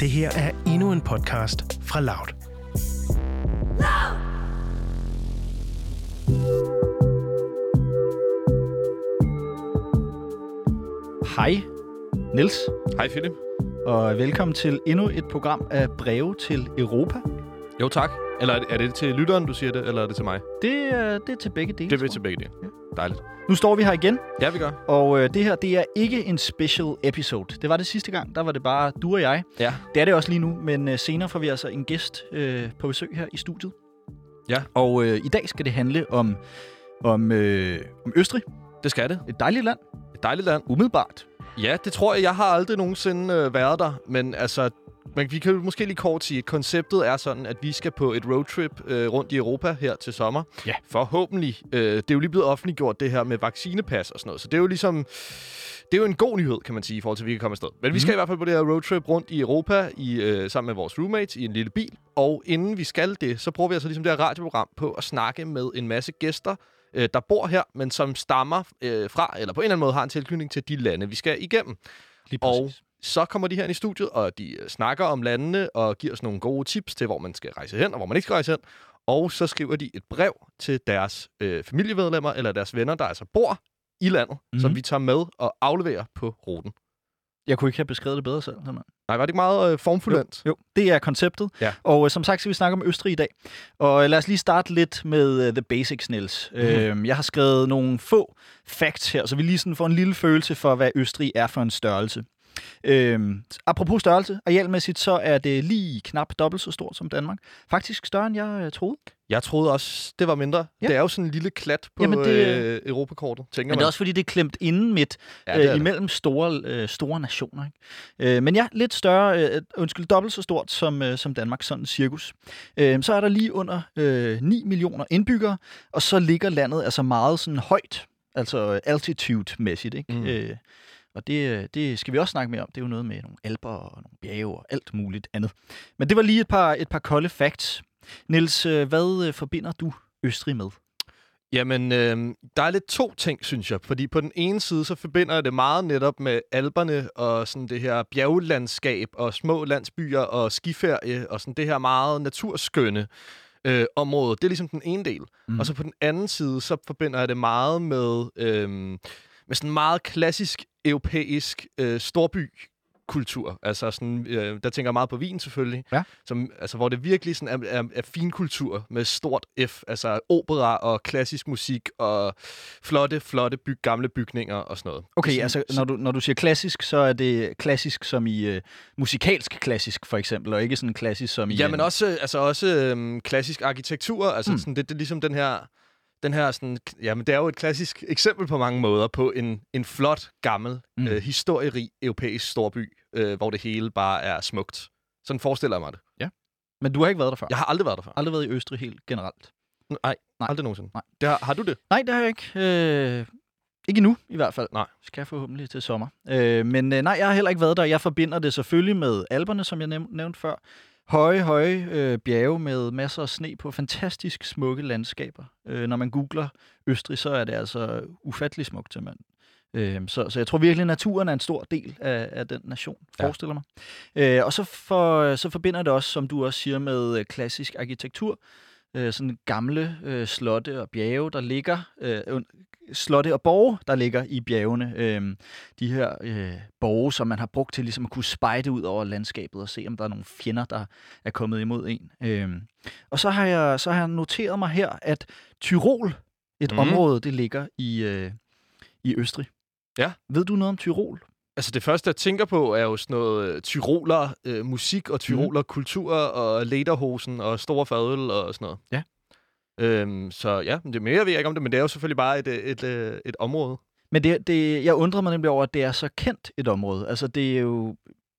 Det her er endnu en podcast fra Loud. Hej, Niels, Hej Philip. og velkommen til endnu et program af Breve til Europa. Jo tak. Eller er det, er det til lytteren, du siger det, eller er det til mig? Det, er- det er til begge dele. Det er til begge dele. Dejligt. Nu står vi her igen, Ja, vi gør. og øh, det her det er ikke en special episode. Det var det sidste gang, der var det bare du og jeg. Ja. Det er det også lige nu, men øh, senere får vi altså en gæst øh, på besøg her i studiet. Ja. Og øh, i dag skal det handle om, om, øh, om Østrig. Det skal det. Et dejligt land, Et dejligt land. umiddelbart. Ja, det tror jeg. Jeg har aldrig nogensinde øh, været der. Men altså, man, vi kan måske lige kort sige, at konceptet er sådan, at vi skal på et roadtrip øh, rundt i Europa her til sommer. Ja. Forhåbentlig. Øh, det er jo lige blevet offentliggjort, det her med vaccinepas og sådan noget. Så det er jo ligesom... Det er jo en god nyhed, kan man sige, i forhold til, at vi kan komme afsted. Men mm. vi skal i hvert fald på det her roadtrip rundt i Europa i, øh, sammen med vores roommates i en lille bil. Og inden vi skal det, så bruger vi altså ligesom det her radioprogram på at snakke med en masse gæster, øh, der bor her, men som stammer øh, fra, eller på en eller anden måde har en tilknytning til de lande, vi skal igennem. Lige Og præcis. Så kommer de her ind i studiet, og de øh, snakker om landene og giver os nogle gode tips til, hvor man skal rejse hen, og hvor man ikke skal rejse hen. Og så skriver de et brev til deres øh, familiemedlemmer eller deres venner, der altså bor i landet, Mhm. mm-hmm. som vi tager med og afleverer på ruten. Jeg kunne ikke have beskrevet det bedre selv. simpelthen. Nej, var det ikke meget øh, formfuldendt? Jo, det er konceptet. Ja. Og øh, som sagt skal vi snakke om Østrig i dag. Og øh, lad os lige starte lidt med uh, the basics, Niels. Mhm. Mm-hmm. Øh, jeg har skrevet nogle få facts her, så vi lige sådan får en lille følelse for, hvad Østrig er for en størrelse. Øh, apropos størrelse, arealmæssigt, så er det lige knap dobbelt så stort som Danmark. Faktisk større, end jeg øh, troede. Jeg troede også, det var mindre. Ja. Det er jo sådan en lille klat på Jamen, det- øh, Europakortet, tænker Men man. det er også fordi, det er klemt inden midt ja, det øh, det. imellem store, øh, store nationer. Ikke? Øh, men ja, lidt større, øh, undskyld, dobbelt så stort som, øh, som Danmark, sådan cirkus. Øh, så er der lige under øh, 9 millioner indbyggere, og så ligger landet altså meget sådan højt, altså øh, altitude-mæssigt. Ikke? Mm. Øh, og det, øh, det skal vi også snakke mere om. Det er jo noget med nogle alper og nogle bjerge og alt muligt andet. Men det var lige et par, et par kolde facts. Niels, øh, hvad øh, forbinder du Østrig med? Jamen, øh, der er lidt to ting, synes jeg. Fordi på den ene side, så forbinder jeg det meget netop med alberne og sådan det her bjerglandskab og små landsbyer og skiferie og sådan det her meget naturskønne øh, område. Det er ligesom den ene del. Mm. Og så på den anden side, så forbinder jeg det meget med, øh, med sådan meget klassisk europæisk øh, storby kultur. Altså sådan, øh, der tænker jeg meget på Wien selvfølgelig. Ja. Som, altså, hvor det virkelig sådan er, er, er fin kultur med stort F. Altså opera og klassisk musik og flotte, flotte byg, gamle bygninger og sådan noget. Okay, Sådan- altså når du, når du siger klassisk, så er det klassisk som i øh, musikalsk klassisk, for eksempel, og ikke sådan klassisk som i... Ja, men en- også, altså også øhm, klassisk arkitektur. Altså mm. sådan, det, det er ligesom den her... Den her sådan, jamen det er jo et klassisk eksempel på mange måder på en, en flot, gammel, Mm. øh, historierig europæisk storby, øh, hvor det hele bare er smukt. Sådan forestiller jeg mig det. Men du har ikke været der før? Jeg har aldrig været der før. Aldrig været i Østrig helt generelt? Nej, Nej. Aldrig nogensinde. Nej. Det har, har du det? Nej, det har jeg ikke. Øh, ikke endnu, i hvert fald. Nej. Skal jeg forhåbentlig til sommer. Øh, men øh, nej, jeg har heller ikke været der. Jeg forbinder det selvfølgelig med alberne, som jeg næv- nævnte før. Høje, høje øh, bjerge med masser af sne på fantastisk smukke landskaber. Øh, når man googler Østrig, så er det altså ufattelig smukt, simpelthen. Øh, så, så jeg tror virkelig, at naturen er en stor del af, af den nation, Ja. forestiller mig. Øh, og så, for, så forbinder det også, som du også siger, med øh, klassisk arkitektur. Øh, sådan gamle øh, slotte og bjerge, der ligger... Øh, slotte og borge, der ligger i bjergene. Øh, de her øh, borge, som man har brugt til ligesom at kunne spejde ud over landskabet og se, om der er nogle fjender, der er kommet imod en. Øh, og så har, jeg, så har jeg noteret mig her, at Tyrol, et mm. Område, det ligger i, øh, i Østrig. Ja. Ved du noget om Tyrol? Altså det første, jeg tænker på, er jo sådan noget øh, tyroler øh, musik og tyroler kultur og lederhosen og store fadøl og sådan noget. Ja. Øhm, så ja, det er mere ved jeg ikke om det, men det er jo selvfølgelig bare et, et, et, et område. Men det, det, jeg undrer mig nemlig over, at det er så kendt et område. Altså, det er jo...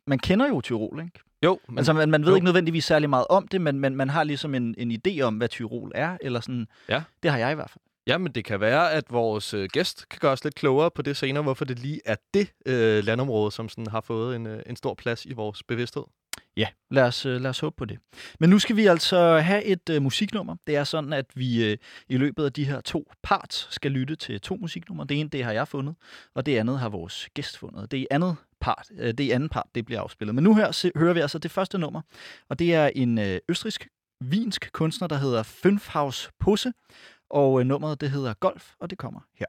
Man kender jo Tyrol, ikke? Jo, Men, altså, man, man ved jo. ikke nødvendigvis særlig meget om det, men, men man har ligesom en, en idé om, hvad Tyrol er, eller sådan. Ja. Det har jeg i hvert fald. Ja, men det kan være, at vores øh, gæst kan gøre os lidt klogere på det senere, hvorfor det lige er det øh, landområde, som sådan har fået en, øh, en stor plads i vores bevidsthed. Ja, lad os, øh, lad os håbe på det. Men nu skal vi altså have et øh, musiknummer. Det er sådan, at vi øh, i løbet af de her to parts skal lytte til to musiknumre. Det ene, det har jeg fundet, og det andet har vores gæst fundet. Det andet part, øh, det anden part, det bliver afspillet. Men nu her se, hører vi altså det første nummer, og det er en øh, østrisk vinsk kunstner, der hedder Fünfhaus Pusse, og øh, nummeret det hedder Golf, og det kommer her.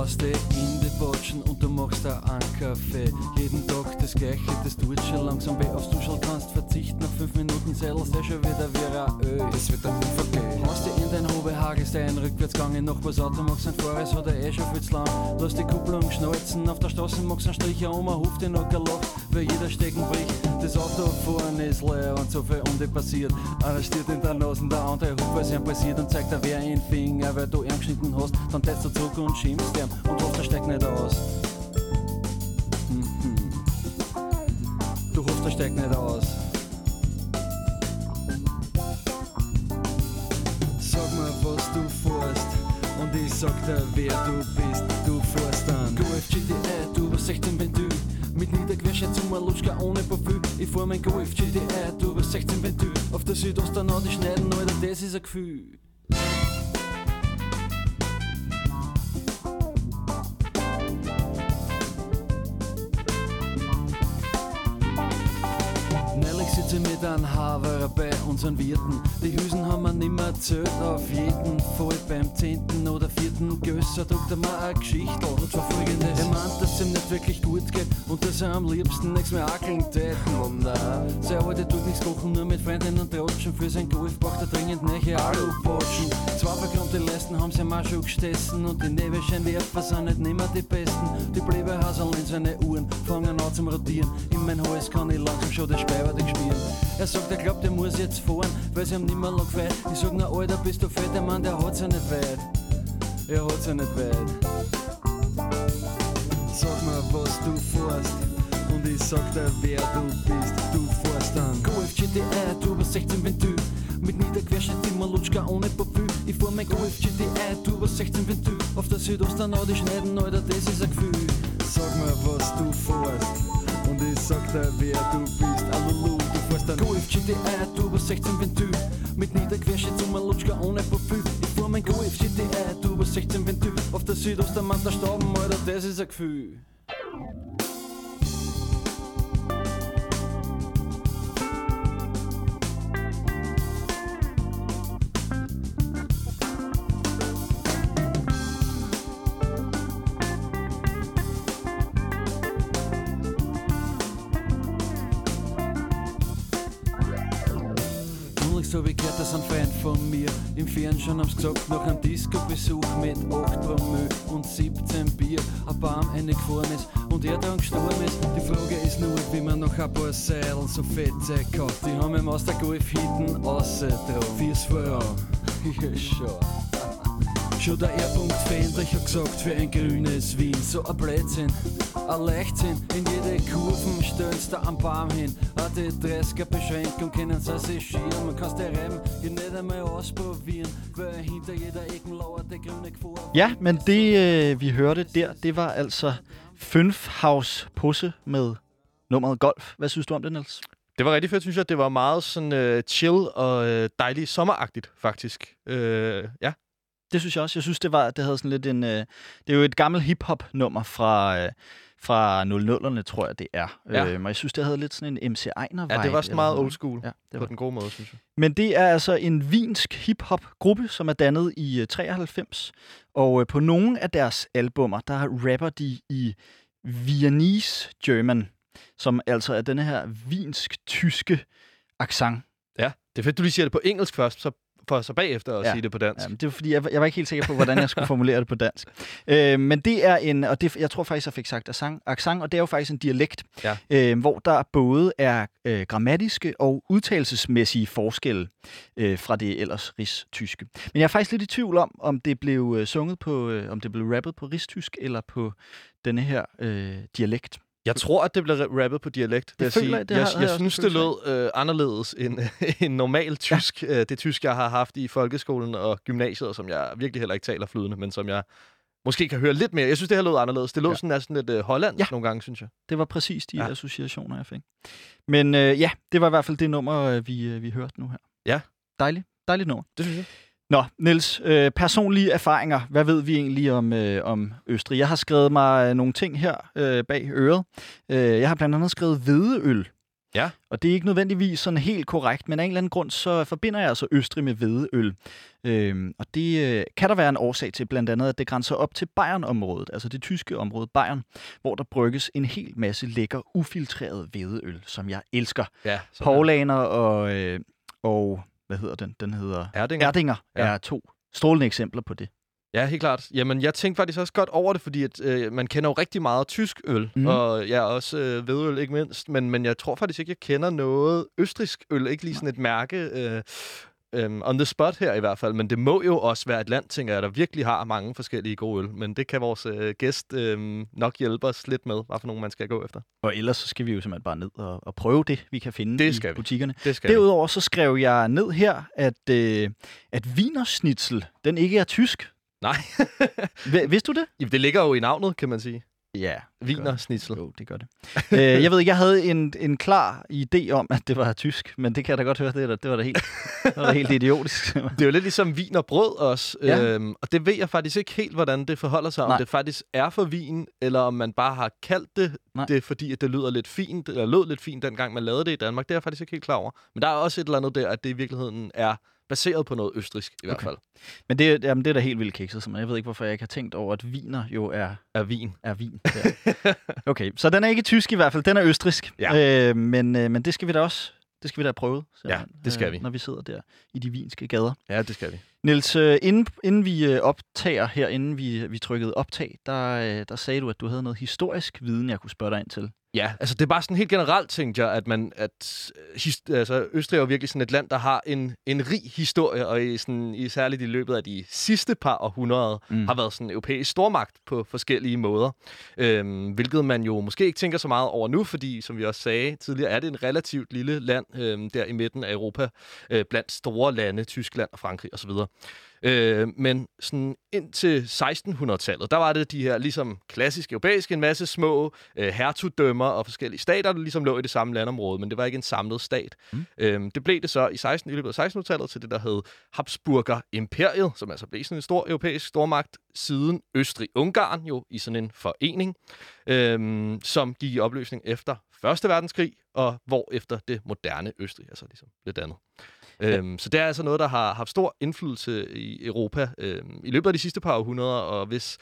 Hast dich in die Watschen und du machst da einen Kaffee. Jeden Tag das Gleiche, das tut schon langsam weh. Aufs Duschel kannst verzichten, nach fünf Minuten zählst du schon wieder wie ein Öl. Es wird dann vergehen. Hast dich in dein Hube hagelst, ein Rückwärtsgang noch was Auto magst, ein Fahrrad oder eh schon viel zu lang. Lass die Kupplung schnalzen, auf der Straße magst einen Strich um, Huf den noch gelacht, weil jeder Stecken bricht. Das Auto vorne ist leer und so viel die passiert. Steht in der Nase, der andere ruft, was ihm passiert und zeigt dir wer einen Finger, weil du ihn geschnitten hast. Dann tätst du zurück und schimpfst ihm und hofft, er steigt nicht aus. Mhm. Du hoffst, er steigt nicht aus. Sag mir, was du fährst und ich sag dir, wer du bist. Du fährst dann Golf GTI, du bist 16 Ventil. Mit Niederquersche zum Maluschka ohne Parfüm. Ich fahr mein Golf GTI, du bist 16 Ventil. Auf der Südostanau die schneiden, Alter, das ist ein Gefühl. Ich mit einem Haver bei unseren Wirten. Die Hüsen haben wir nimmer zählt auf jeden Fall. Beim zehnten oder vierten Gösser druckt er mir eine Geschichte. Und zwar folgendes: Er meint, dass ihm nicht wirklich gut geht und dass er am liebsten nichts mehr ackeln täten. Und nein, sein Alte tut nichts kochen, nur mit Freundinnen und Tratschen. Für sein Golf braucht er dringend neue Alubotschen. Zwei verkrummte Leisten haben sie ihm auch schon gestessen und die Nebelscheinwerfer sind nicht nimmer die besten. Die Bleibehauserl in seine Uhren fangen an zum Rotieren. In mein Hals kann ich langsam schon das Speiberde spielen. Er sagt, er glaubt, er muss jetzt fahren, weil sie ihm nimmer lang gefällt. Ich sag, na Alter, bist du fett, der Mann, der hat's ja nicht weit. Er hat's ja nicht weit. Sag mir, was du fährst und ich sag dir, wer du bist. Du fährst dann Golf GTI, du bist 16 Ventil. Mit Niederquerschnitt immer Lutschka ohne Parfüm. Ich fahr mein Golf GTI, du bist 16 Ventil. Auf der Südostanau die schneiden, Alter, das ist ein Gefühl. Sag mir, was du fährst und ich sag dir, wer du bist. Alulu, dann Golf GTI, bist 16 Ventil. Mit Niederquerschnitt zum Lutschka ohne Parfüm. Ich fahr mein Golf GTI, bist 16 Ventil. Auf der Südostermann der Stauben, Alter, das ist ein Gefühl. So wie gehört, dass ein Fan von mir im Fernsehen haben's gesagt, nach einem Disco-Besuch mit 8 Promille und 17 Bier ein Baum reingefahren ist und er dann gestorben ist. Die Frage ist nur, wie man noch ein paar Seilen so fette gehabt. Die haben ihm aus der Golf-Hitten rausgetragen. Fürs Voran. Ja, schon. Schon der R-Punkt Fendrich hat gesagt, für ein grünes Wien. So ein Blödsinn, ein Leichtsinn. In jede Kurven stellst du am Baum hin. Auch die 30er Beschränkung können sie sich schieren. Man kann's dir reiben, ich nicht einmal ausprobieren. Weil hinter jeder Ecken lauert der grüne Gefahr. Ja, men det øh, vi hørte der, det var altså Fünfhaus Pusse med nummeret Golf. Hvad synes du om det, Niels? Det var rigtig fedt, synes jeg. Det var meget sådan øh, chill og øh, dejligt sommeragtigt, faktisk. Øh, ja. Det synes jeg også. Jeg synes, det var, det havde sådan lidt en... Øh, det er jo et gammelt hip-hop-nummer fra, øh, fra 00'erne, tror jeg, det er. Ja. Øh, men jeg synes, det havde lidt sådan en MC Ejner ja, det var sådan meget old school. Ja, det På var. den gode måde, synes jeg. Men det er altså en vinsk hip-hop-gruppe, som er dannet i øh, 93. Og øh, på nogle af deres albummer, der rapper de i Viennese German, som altså er denne her vinsk-tyske accent. Ja, det er fedt, du lige siger det på engelsk først, så for så bagefter at Ja. sige det på dansk. Ja, det var fordi, jeg, var- jeg var ikke helt sikker på, hvordan jeg skulle formulere det på dansk. Øh, men det er en, og det, jeg tror faktisk, jeg fik sagt accent, accent og det er jo faktisk en dialekt, Ja. øh, hvor der både er øh, grammatiske og udtalelsesmæssige forskelle øh, fra det ellers rigstyske. Men jeg er faktisk lidt i tvivl om, om det blev øh, sunget på, øh, om det blev rappet på rigstysk eller på denne her øh, dialekt. Jeg tror, at det blev rappet på dialekt. vil jeg føler sige. det jeg, jeg, synes, det lød øh, anderledes end en normal tysk. Ja. Øh, det tysk, jeg har haft i folkeskolen og gymnasiet, som jeg virkelig heller ikke taler flydende, men som jeg måske kan høre lidt mere. Jeg synes, det her lød anderledes. Det lød Ja. sådan, sådan lidt øh, hollandsk Ja. nogle gange, synes jeg. Det var præcis de ja. Ja. associationer, jeg fik. Men øh, ja, det var i hvert fald det nummer, øh, vi, øh, vi hørte nu her. Ja. Dejligt. Dejligt nummer. Det synes jeg. Nå, Niels, øh, personlige erfaringer. Hvad ved vi egentlig om, øh, om Østrig? Jeg har skrevet mig nogle ting her øh, bag øret. Øh, jeg har blandt andet skrevet hvedeøl. Ja. Og det er ikke nødvendigvis sådan helt korrekt, men af en eller anden grund, så forbinder jeg altså Østrig med hvedeøl. Øhm, og det øh, kan der være en årsag til, blandt andet, at det grænser op til Bayern-området, altså det tyske område Bayern, hvor der brygges en hel masse lækker, ufiltreret hvedeøl, som jeg elsker. Ja, Paulaner og, øh, og, hvad hedder den? Den hedder er. Erdinger. Erdinger Ja. er to strålende eksempler på det. Ja, helt klart. Jamen, jeg tænkte faktisk også godt over det, fordi at, øh, man kender jo rigtig meget tysk øl, mm. og ja, også øh, hvedøl ikke mindst, men, men jeg tror faktisk ikke, jeg kender noget østrisk øl, ikke lige sådan et mærke øh, øh, on the spot her i hvert fald, men det må jo også være et land, tænker jeg, der virkelig har mange forskellige gode øl, men det kan vores øh, gæst øh, nok hjælpe os lidt med, hvad for nogle man skal gå efter. Og ellers så skal vi jo simpelthen bare ned og, og prøve det, vi kan finde Det i skal vi. butikkerne. Det skal. Derudover så skrev jeg ned her, at, øh, at Wienersnitzel, den ikke er tysk. Nej, vidste du det? Jamen, det ligger jo i navnet, kan man sige. Ja. Wiener Schnitzel. Jo, det gør det. øh, jeg ved ikke, jeg havde en, en klar idé om, at det var tysk, men det kan jeg da godt høre, det, det var da helt, det var da helt idiotisk. Det er jo lidt ligesom vin og brød også, ja. øhm, og det ved jeg faktisk ikke helt, hvordan det forholder sig. Om Nej. det faktisk er for vin, eller om man bare har kaldt det Nej. det, fordi at det lyder lidt fint, eller lød lidt fint, dengang man lavede det i Danmark. Det er jeg faktisk ikke helt klar over. Men der er også et eller andet der, at det i virkeligheden er baseret på noget østrisk, i hvert Okay. fald, Men det, jamen, det er da helt vildt kikset, så jeg ved ikke, hvorfor jeg ikke har tænkt over, at viner jo er, af vin. er vin. Der. Okay, så den er ikke tysk i hvert fald, den er østrisk. Ja. Øh, men, øh, men det skal vi da også det skal vi da prøve, simpelthen, det skal øh, vi. når vi sidder der i de vinske gader. Ja, det skal vi. Niels, øh, inden, inden vi øh, optager her, inden vi, vi trykkede optag, der, øh, der sagde du, at du havde noget historisk viden, jeg kunne spørge dig ind til. Ja, altså det er bare sådan helt generelt, tænkte jeg, at, man, at his, altså, Østrig er jo virkelig sådan et land, der har en, en rig historie, og i, sådan, i særligt i løbet af de sidste par århundreder, mm. har været sådan en europæisk stormagt på forskellige måder. Øhm, hvilket man jo måske ikke tænker så meget over nu, fordi som vi også sagde tidligere, er det en relativt lille land øhm, der i midten af Europa, øh, blandt store lande, Tyskland og Frankrig osv. Øh, men sådan indtil 1600-tallet, der var det de her ligesom klassisk europæiske, en masse små øh, hertugdømmer og forskellige stater, der ligesom lå i det samme landområde, men det var ikke en samlet stat. Mm. Øhm, det blev det så i, 16, i løbet af 1600-tallet til det, der hed Habsburger-imperiet, som altså blev sådan en stor europæisk stormagt siden Østrig-Ungarn jo i sådan en forening, øhm, som gik i opløsning efter Første Verdenskrig, og hvor efter det moderne Østrig altså ligesom blev dannet. Øhm, så det er altså noget, der har haft stor indflydelse i Europa øhm, i løbet af de sidste par århundreder, og hvis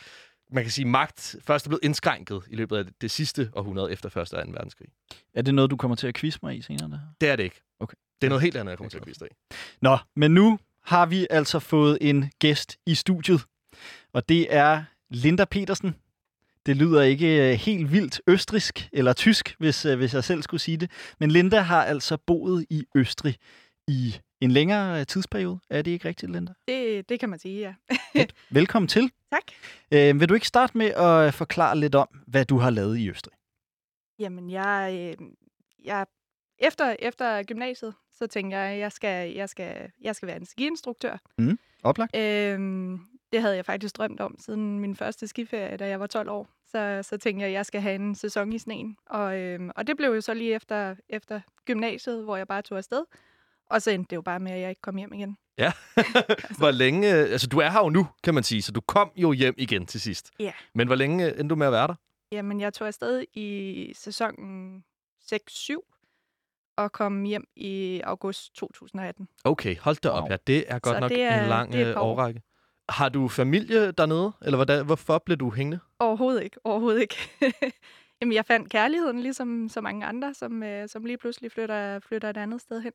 man kan sige, magt først er blevet indskrænket i løbet af det sidste århundrede efter Første og 2. verdenskrig. Er det noget, du kommer til at quizze mig i senere? Det her? Det er det ikke. Okay. Det er noget helt andet, jeg kommer til at vise dig i. Nå, men nu har vi altså fået en gæst i studiet, og det er Linda Petersen. Det lyder ikke øh, helt vildt østrisk eller tysk, hvis, øh, hvis jeg selv skulle sige det. Men Linda har altså boet i Østrig i en længere øh, tidsperiode. Er det ikke rigtigt, Linda? Det, det kan man sige, ja. Velkommen til. Tak. Øh, vil du ikke starte med at forklare lidt om, hvad du har lavet i Østrig? Jamen, jeg, øh, jeg efter, efter gymnasiet, så tænkte jeg, at jeg skal, jeg skal, jeg skal være en skiinstruktør. Oplagt? Øhm, det havde jeg faktisk drømt om siden min første skiferie, da jeg var 12 år. Så, så tænkte jeg, at jeg skal have en sæson i sneen. Og, øhm, og det blev jo så lige efter, efter gymnasiet, hvor jeg bare tog afsted. Og så endte det jo bare med, at jeg ikke kom hjem igen. Ja. hvor længe... Altså, du er her jo nu, kan man sige, så du kom jo hjem igen til sidst. Ja. Men hvor længe endte du med at være der? Jamen, jeg tog afsted i sæsonen 6-7 og kom hjem i august 2018. Okay, hold da op. Wow. Ja, det er godt Så nok det er- en lang det er et øh, årrække. Har du familie dernede? Eller hvordan, hvorfor blev du hængende? Overhovedet ikke. Overhovedet ikke. Jamen, jeg fandt kærligheden, ligesom så mange andre, som, øh, som lige pludselig flytter, flytter et andet sted hen.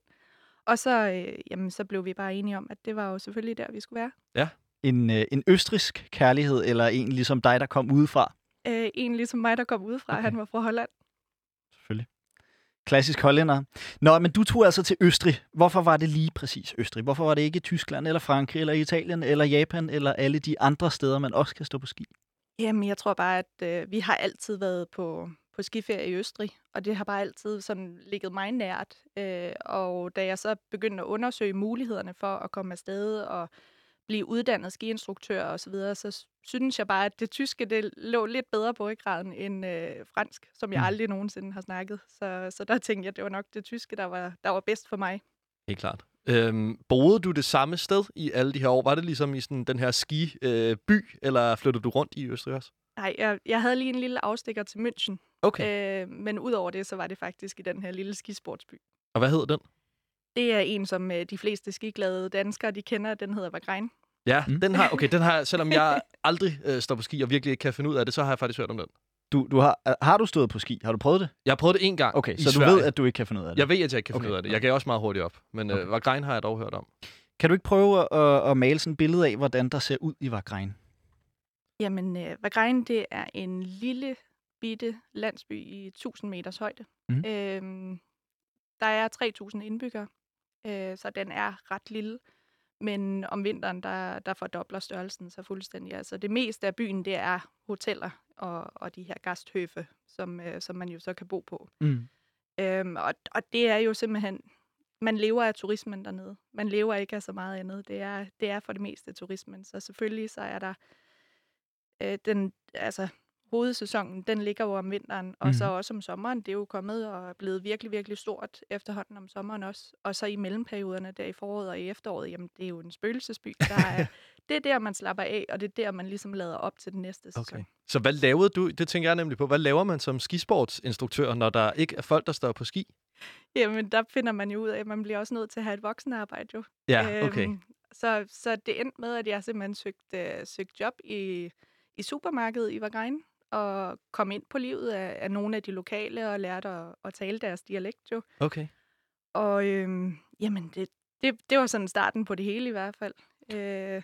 Og så, øh, jamen, så blev vi bare enige om, at det var jo selvfølgelig der, vi skulle være. En, øh, en østrisk kærlighed, eller en ligesom dig, der kom udefra? Øh, en ligesom mig, der kom udefra, okay. han var fra Holland. Selvfølgelig. Klassisk hollænder. Nå, men du tog altså til Østrig. Hvorfor var det lige præcis Østrig? Hvorfor var det ikke Tyskland, eller Frankrig, eller Italien, eller Japan, eller alle de andre steder, man også kan stå på ski? Jamen, jeg tror bare, at øh, vi har altid været på, på skiferie i Østrig, og det har bare altid sådan ligget mig nært. Øh, og da jeg så begyndte at undersøge mulighederne for at komme afsted og blive uddannet skiinstruktør og så videre, så synes jeg bare, at det tyske det lå lidt bedre på ryggraden end øh, fransk, som jeg Mm. aldrig nogensinde har snakket. Så, så der tænkte jeg, at det var nok det tyske, der var, der var bedst for mig. Helt klart. Øhm, boede du det samme sted i alle de her år? Var det ligesom i sådan den her ski-by, øh, by, eller flyttede du rundt i Østrig også? Nej, jeg, jeg havde lige en lille afstikker til München, Okay. øh, men udover det, så var det faktisk i den her lille skisportsby. Og hvad hedder den? Det er en, som øh, de fleste skiglade danskere, de kender. Den hedder Vagrein. Ja, Mm. den har, okay, den har, selvom jeg aldrig øh, står på ski og virkelig ikke kan finde ud af det, så har jeg faktisk hørt om den. Du, du har, øh, har du stået på ski? Har du prøvet det? Jeg har prøvet det en gang Okay, så du Sverige. ved, at du ikke kan finde ud af det? Jeg ved, at jeg ikke kan finde Okay. ud af det. Jeg gav også meget hurtigt op. Men okay. Okay. øh, Vagrein har jeg dog hørt om. Kan du ikke prøve at, at male sådan et billede af, hvordan der ser ud i Vagrein? Jamen, øh, Vagrein, det er en lille, bitte landsby i 1000 meters højde. Mhm. Øhm, der er 3000 indbyggere, øh, så den er ret lille. Men om vinteren, der, der fordobler størrelsen sig fuldstændig. Altså det meste af byen, det er hoteller og, og de her gasthøfe, som, øh, som man jo så kan bo på. Mm. Øhm, og, og det er jo simpelthen, man lever af turismen dernede. Man lever ikke af så meget andet. Det er, det er for det meste turismen. Så selvfølgelig så er der øh, den, altså hovedsæsonen, den ligger jo om vinteren, og så Mhm. også om sommeren. Det er jo kommet og er blevet virkelig, virkelig stort efterhånden om sommeren også. Og så i mellemperioderne, der i foråret og i efteråret, jamen det er jo en spøgelsesby. Der er, det er der, man slapper af, og det er der, man ligesom lader op til den næste sæson. Okay. Så hvad lavede du? Det tænker jeg nemlig på. Hvad laver man som skisportsinstruktør, når der ikke er folk, der står på ski? Jamen, der finder man jo ud af, at man bliver også nødt til at have et voksenarbejde jo. Ja, okay. Øhm, så, så det endte med, at jeg simpelthen søgte, øh, søgte job i, i supermarkedet i Vagrein, og kom ind på livet af, af nogle af de lokale, og lærte at, at tale deres dialekt jo. Okay. Og øhm, jamen, det, det, det var sådan starten på det hele i hvert fald. Øh,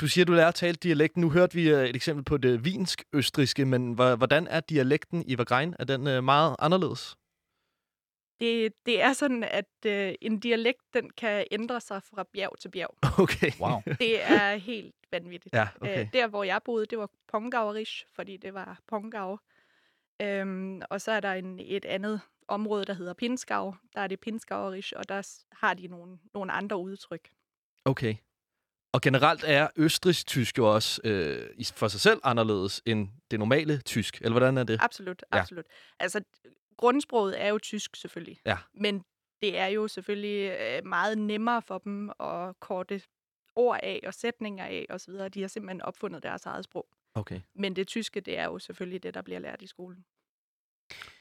Du siger, du lærer at tale dialekten. Nu hørte vi øh, et eksempel på det vinsk-østriske, men hvor- hvordan er dialekten i Vagrein? Er den øh, meget anderledes? Det, det er sådan, at øh, en dialekt, den kan ændre sig fra bjerg til bjerg. Okay. Wow. Det er helt vanvittigt. Ja, okay. Øh, der, hvor jeg boede, det var Pongauerisch, fordi det var Pongau. Øhm, og så er der en, et andet område, der hedder Pinskau. Der er det Pinskauerisch, og der har de nogle, nogle andre udtryk. Okay. Og generelt er østrigs tysk jo også øh, for sig selv anderledes end det normale tysk. Eller hvordan er det? Absolut, Ja. absolut. Altså, grundsproget er jo tysk selvfølgelig. Ja. Men det er jo selvfølgelig øh, meget nemmere for dem at korte ord af og sætninger af osv. De har simpelthen opfundet deres eget sprog. Okay, Men det tyske, det er jo selvfølgelig det, der bliver lært i skolen.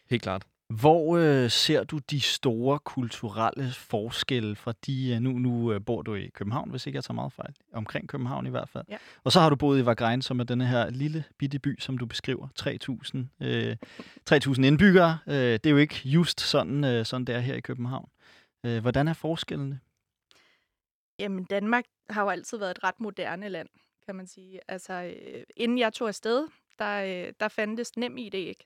helt klart. Hvor øh, ser du de store kulturelle forskelle fra de... Øh, nu nu øh, bor du i København, hvis ikke jeg tager meget fejl. Omkring København i hvert fald. Ja. Og så har du boet i Vagrein, som er denne her lille bitte by, som du beskriver. 3.000 øh, 3.000 indbyggere. Øh, det er jo ikke just sådan, øh, sådan det er her i København. Øh, hvordan er forskellene? Jamen, Danmark har jo altid været et ret moderne land, kan man sige. Altså, øh, inden jeg tog afsted, der, øh, der fandtes nem idé ikke.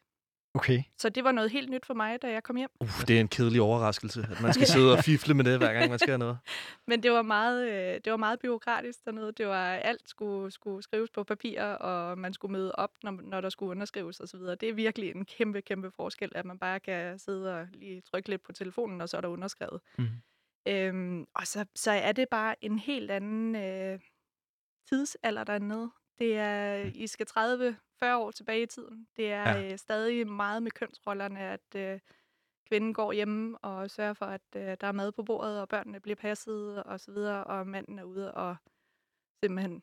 Okay. Så det var noget helt nyt for mig, da jeg kom hjem. Uf, det er en kedelig overraskelse, at man skal sidde og fifle med det, hver gang man skal have noget. Men det var meget, øh, det var meget byråkratisk dernede. Det var alt skulle, skulle skrives på papir, og man skulle møde op, når, når der skulle underskrives osv. Det er virkelig en kæmpe, kæmpe forskel, at man bare kan sidde og lige trykke lidt på telefonen, og så er der underskrevet. Mhm. Øhm, og så, så er det bare en helt anden øh, tidsalder dernede. Det er, I skal 30-40 år tilbage i tiden. Det er Ja. øh, stadig meget med kønsrollerne, at øh, kvinden går hjemme og sørger for, at øh, der er mad på bordet, og børnene bliver passet og så videre, og manden er ude og simpelthen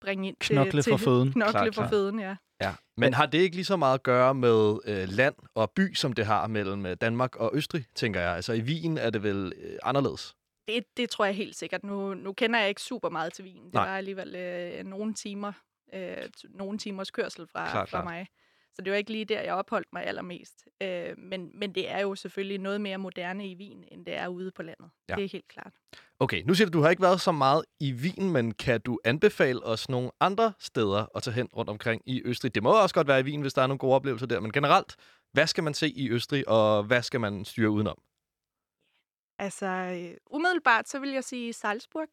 bringe ind Knokle til, for til føden. Knokle Klart, for klart. føden, ja. Ja. Men har det ikke lige så meget at gøre med øh, land og by, som det har mellem øh, Danmark og Østrig, tænker jeg? Altså i Wien er det vel øh, anderledes? Det, det tror jeg helt sikkert. Nu, nu kender jeg ikke super meget til Wien. Det Nej. var alligevel øh, nogle timer, øh, nogle timers kørsel fra, Klart, fra klart. mig. Så det var ikke lige der, jeg opholdt mig allermest. Øh, men, men det er jo selvfølgelig noget mere moderne i Wien, end det er ude på landet. Ja. Det er helt klart. Okay, nu siger du, du har ikke været så meget i Wien, men kan du anbefale os nogle andre steder at tage hen rundt omkring i Østrig? Det må også godt være i Wien, hvis der er nogle gode oplevelser der, men generelt, hvad skal man se i Østrig, og hvad skal man styre udenom? Altså, øh, umiddelbart så vil jeg sige, Salzburg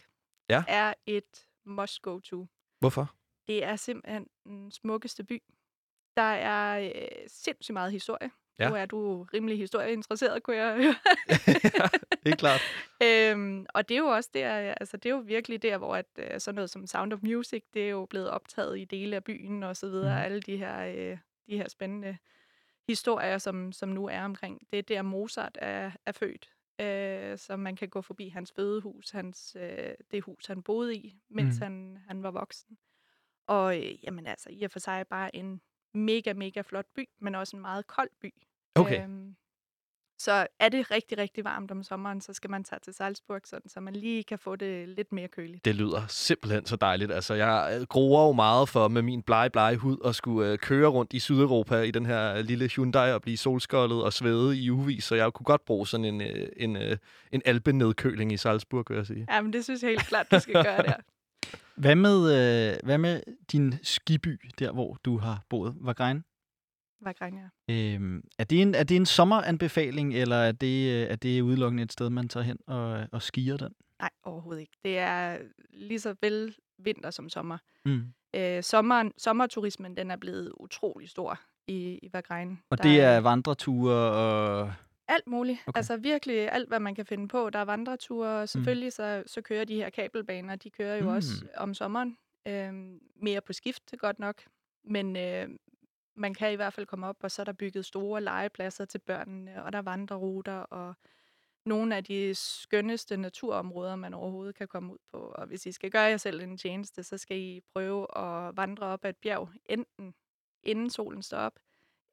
Ja. er et must go to. Hvorfor? Det er simpelthen den smukkeste by. Der er øh, sindssygt meget historie. Ja. Ja. Nu er du rimelig historieinteresseret, kunne jeg høre. Helt klart. øhm, og det er jo også der, altså det er jo virkelig der, hvor at, øh, sådan noget som Sound of Music, det er jo blevet optaget i dele af byen og så videre. Mm. Alle de her, øh, de her spændende historier, som, som nu er omkring. Det er der Mozart er, er født. Øh, så man kan gå forbi hans fødehus, hans, øh, det hus, han boede i, mens mm. han, han var voksen. Og øh, jamen altså, i og for sig bare en mega, mega flot by, men også en meget kold by. Okay. Øhm, så er det rigtig, rigtig varmt om sommeren, så skal man tage til Salzburg, sådan, så man lige kan få det lidt mere køligt. Det lyder simpelthen så dejligt. Altså, jeg øh, gruer jo meget for med min blege, blege hud at skulle øh, køre rundt i Sydeuropa i den her lille Hyundai og blive solskoldet og svede i uvis, så jeg kunne godt bruge sådan en, øh, en, øh, en alpenedkøling i Salzburg, vil jeg sige. Ja, men det synes jeg helt klart, du skal gøre der. Hvad med, øh, hvad med din skiby, der hvor du har boet? Vagrein? Hvad grænger Øhm, er, det en, er det en sommeranbefaling, eller er det, øh, er det udelukkende et sted, man tager hen og, og skier den? Nej, overhovedet ikke. Det er lige så vel vinter som sommer. Mm. Øh, sommeren, sommerturismen, den er blevet utrolig stor i, i Vagrein. Og Der det er vandreture og... Alt muligt. Okay. Altså virkelig alt, hvad man kan finde på. Der er vandreture, og selvfølgelig så, så kører de her kabelbaner, de kører jo Mm. mm. også om sommeren. Øhm, mere på skift, godt nok. Men øh, man kan i hvert fald komme op, og så er der bygget store legepladser til børnene, og der er vandreruter, og nogle af de skønneste naturområder, man overhovedet kan komme ud på. Og hvis I skal gøre jer selv en tjeneste, så skal I prøve at vandre op ad et bjerg, enten inden solen står op,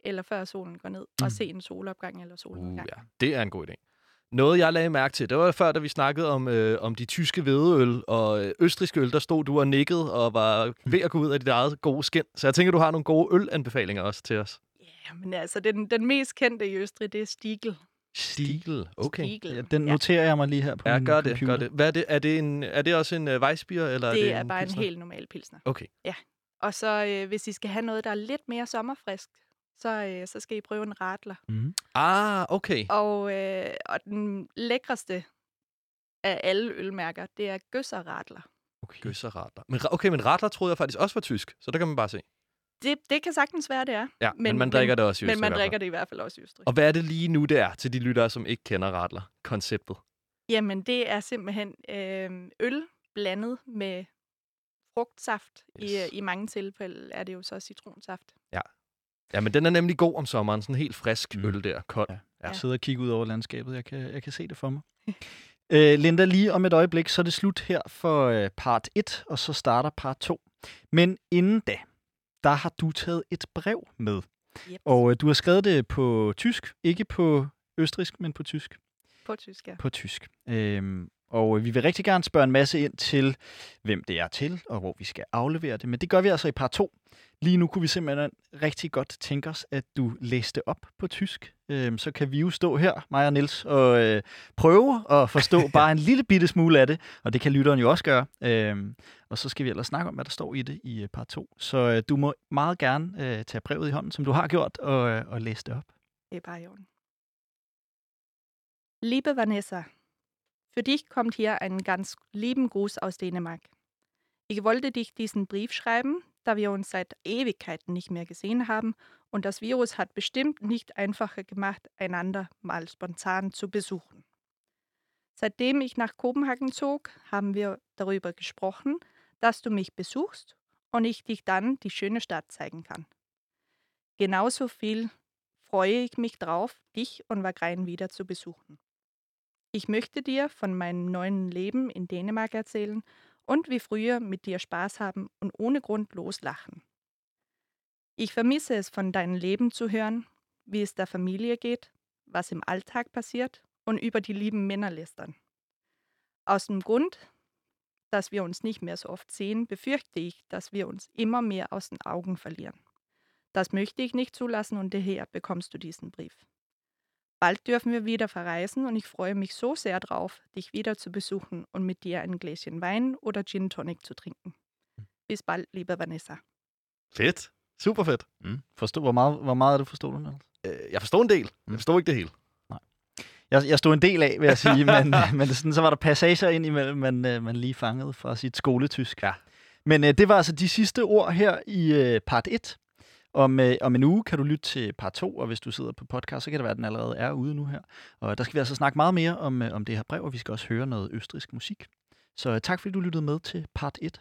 eller før solen går ned, Mm. og se en solopgang eller Uh, solnedgang. ja. Det er en god idé. Noget, jeg lagde mærke til, det var før, da vi snakkede om, øh, om de tyske hvedeøl og øh, østriske øl, der stod du og nikkede og var ved at gå ud af dit eget gode skin. Så jeg tænker, du har nogle gode ølanbefalinger også til os. Ja, men altså, den, den mest kendte i Østrig, det er Stiegel. Stigel. Okay. Stiegel. Ja, den noterer jeg mig lige her på Ja, min gør det, computer. gør det. Hvad er det? Er det, en, er det også en uh, Weissbier, eller det, er det er en bare pilsner? en helt normal pilsner. Okay. Og så øh, hvis I skal have noget, der er lidt mere sommerfrisk, så, øh, så skal I prøve en radler. Mm. Ah, okay. Og, øh, og den lækreste af alle ølmærker, det er Gøsser-radler. Okay. Gøsserradler. Men, okay, men radler troede jeg faktisk også var tysk, så der kan man bare se. Det, det kan sagtens være, det er. Ja, men, men Men- man drikker men- det også i Men Østrig i man drikker det i hvert fald også i Østrig. Og hvad er det lige nu, det er til de lyttere, som ikke kender radler? Konceptet. Jamen, det er simpelthen øh, øl blandet med frugtsaft. Yes. I, øh, I mange tilfælde er det jo så citronsaft. Ja, men den er nemlig god om sommeren. Sådan helt frisk mm. øl der, kold. Ja. Ja. Jeg sidder og kigger ud over landskabet. Jeg kan, jeg kan se det for mig. øh, Linda, lige om et øjeblik, så er det slut her for øh, part 1, og så starter part 2. Men inden da, der har du taget et brev med. Yep. Og øh, du har skrevet det på tysk. Ikke på østrisk, men på tysk. På tysk, ja. På tysk. Øhm, og øh, vi vil rigtig gerne spørge en masse ind til, hvem det er til, og hvor vi skal aflevere det. Men det gør vi altså i part 2. Lige nu kunne vi simpelthen rigtig godt tænke os, at du læste op på tysk. Øhm, så kan vi jo stå her, mig og Niels, og øh, prøve at forstå bare en lille bitte smule af det. Og det kan lytteren jo også gøre. Øhm, og så skal vi ellers snakke om, hvad der står i det i øh, part 2. Så øh, du må meget gerne øh, tage brevet i hånden, som du har gjort, og, øh, og læse det op. Det er bare i orden. Liebe Vanessa, für dich kommt hier ein ganz lieben Gruß aus Dänemark. Ich wollte dich diesen Brief schreiben, da wir uns seit Ewigkeiten nicht mehr gesehen haben und das Virus hat bestimmt nicht einfacher gemacht, einander mal spontan zu besuchen. Seitdem ich nach Kopenhagen zog, haben wir darüber gesprochen, dass du mich besuchst und ich dich dann die schöne Stadt zeigen kann. Genauso viel freue ich mich drauf, dich und Wagrein wieder zu besuchen. Ich möchte dir von meinem neuen Leben in Dänemark erzählen und wie früher mit dir Spaß haben und ohne Grund loslachen. Ich vermisse es, von deinem Leben zu hören, wie es der Familie geht, was im Alltag passiert und über die lieben Männer lästern. Aus dem Grund, dass wir uns nicht mehr so oft sehen, befürchte ich, dass wir uns immer mehr aus den Augen verlieren. Das möchte ich nicht zulassen und daher bekommst du diesen Brief. Bald dürfen wir wieder verreisen und ich freue mich so sehr drauf, dich wieder zu besuchen und mit dir ein Gläschen Wein oder Gin Tonic zu trinken. Bis bald, liebe Vanessa. Fedt. Super fedt. Mm. Forstod, hvor, meget, hvor meget forstod du? Niels? Øh, jeg forstår en del. Jeg forstår ikke det hele. Jeg, jeg stod en del af, vil jeg sige, men, øh, men sådan, så var der passager ind imellem, man, øh, man lige fangede fra sit skoletysk. Ja. Men øh, det var altså de sidste ord her i øh, part 1. Om, øh, om en uge kan du lytte til part 2, og hvis du sidder på podcast, så kan det være, at den allerede er ude nu her. Og der skal vi altså snakke meget mere om, øh, om det her brev, og vi skal også høre noget østrisk musik. Så øh, tak fordi du lyttede med til part 1.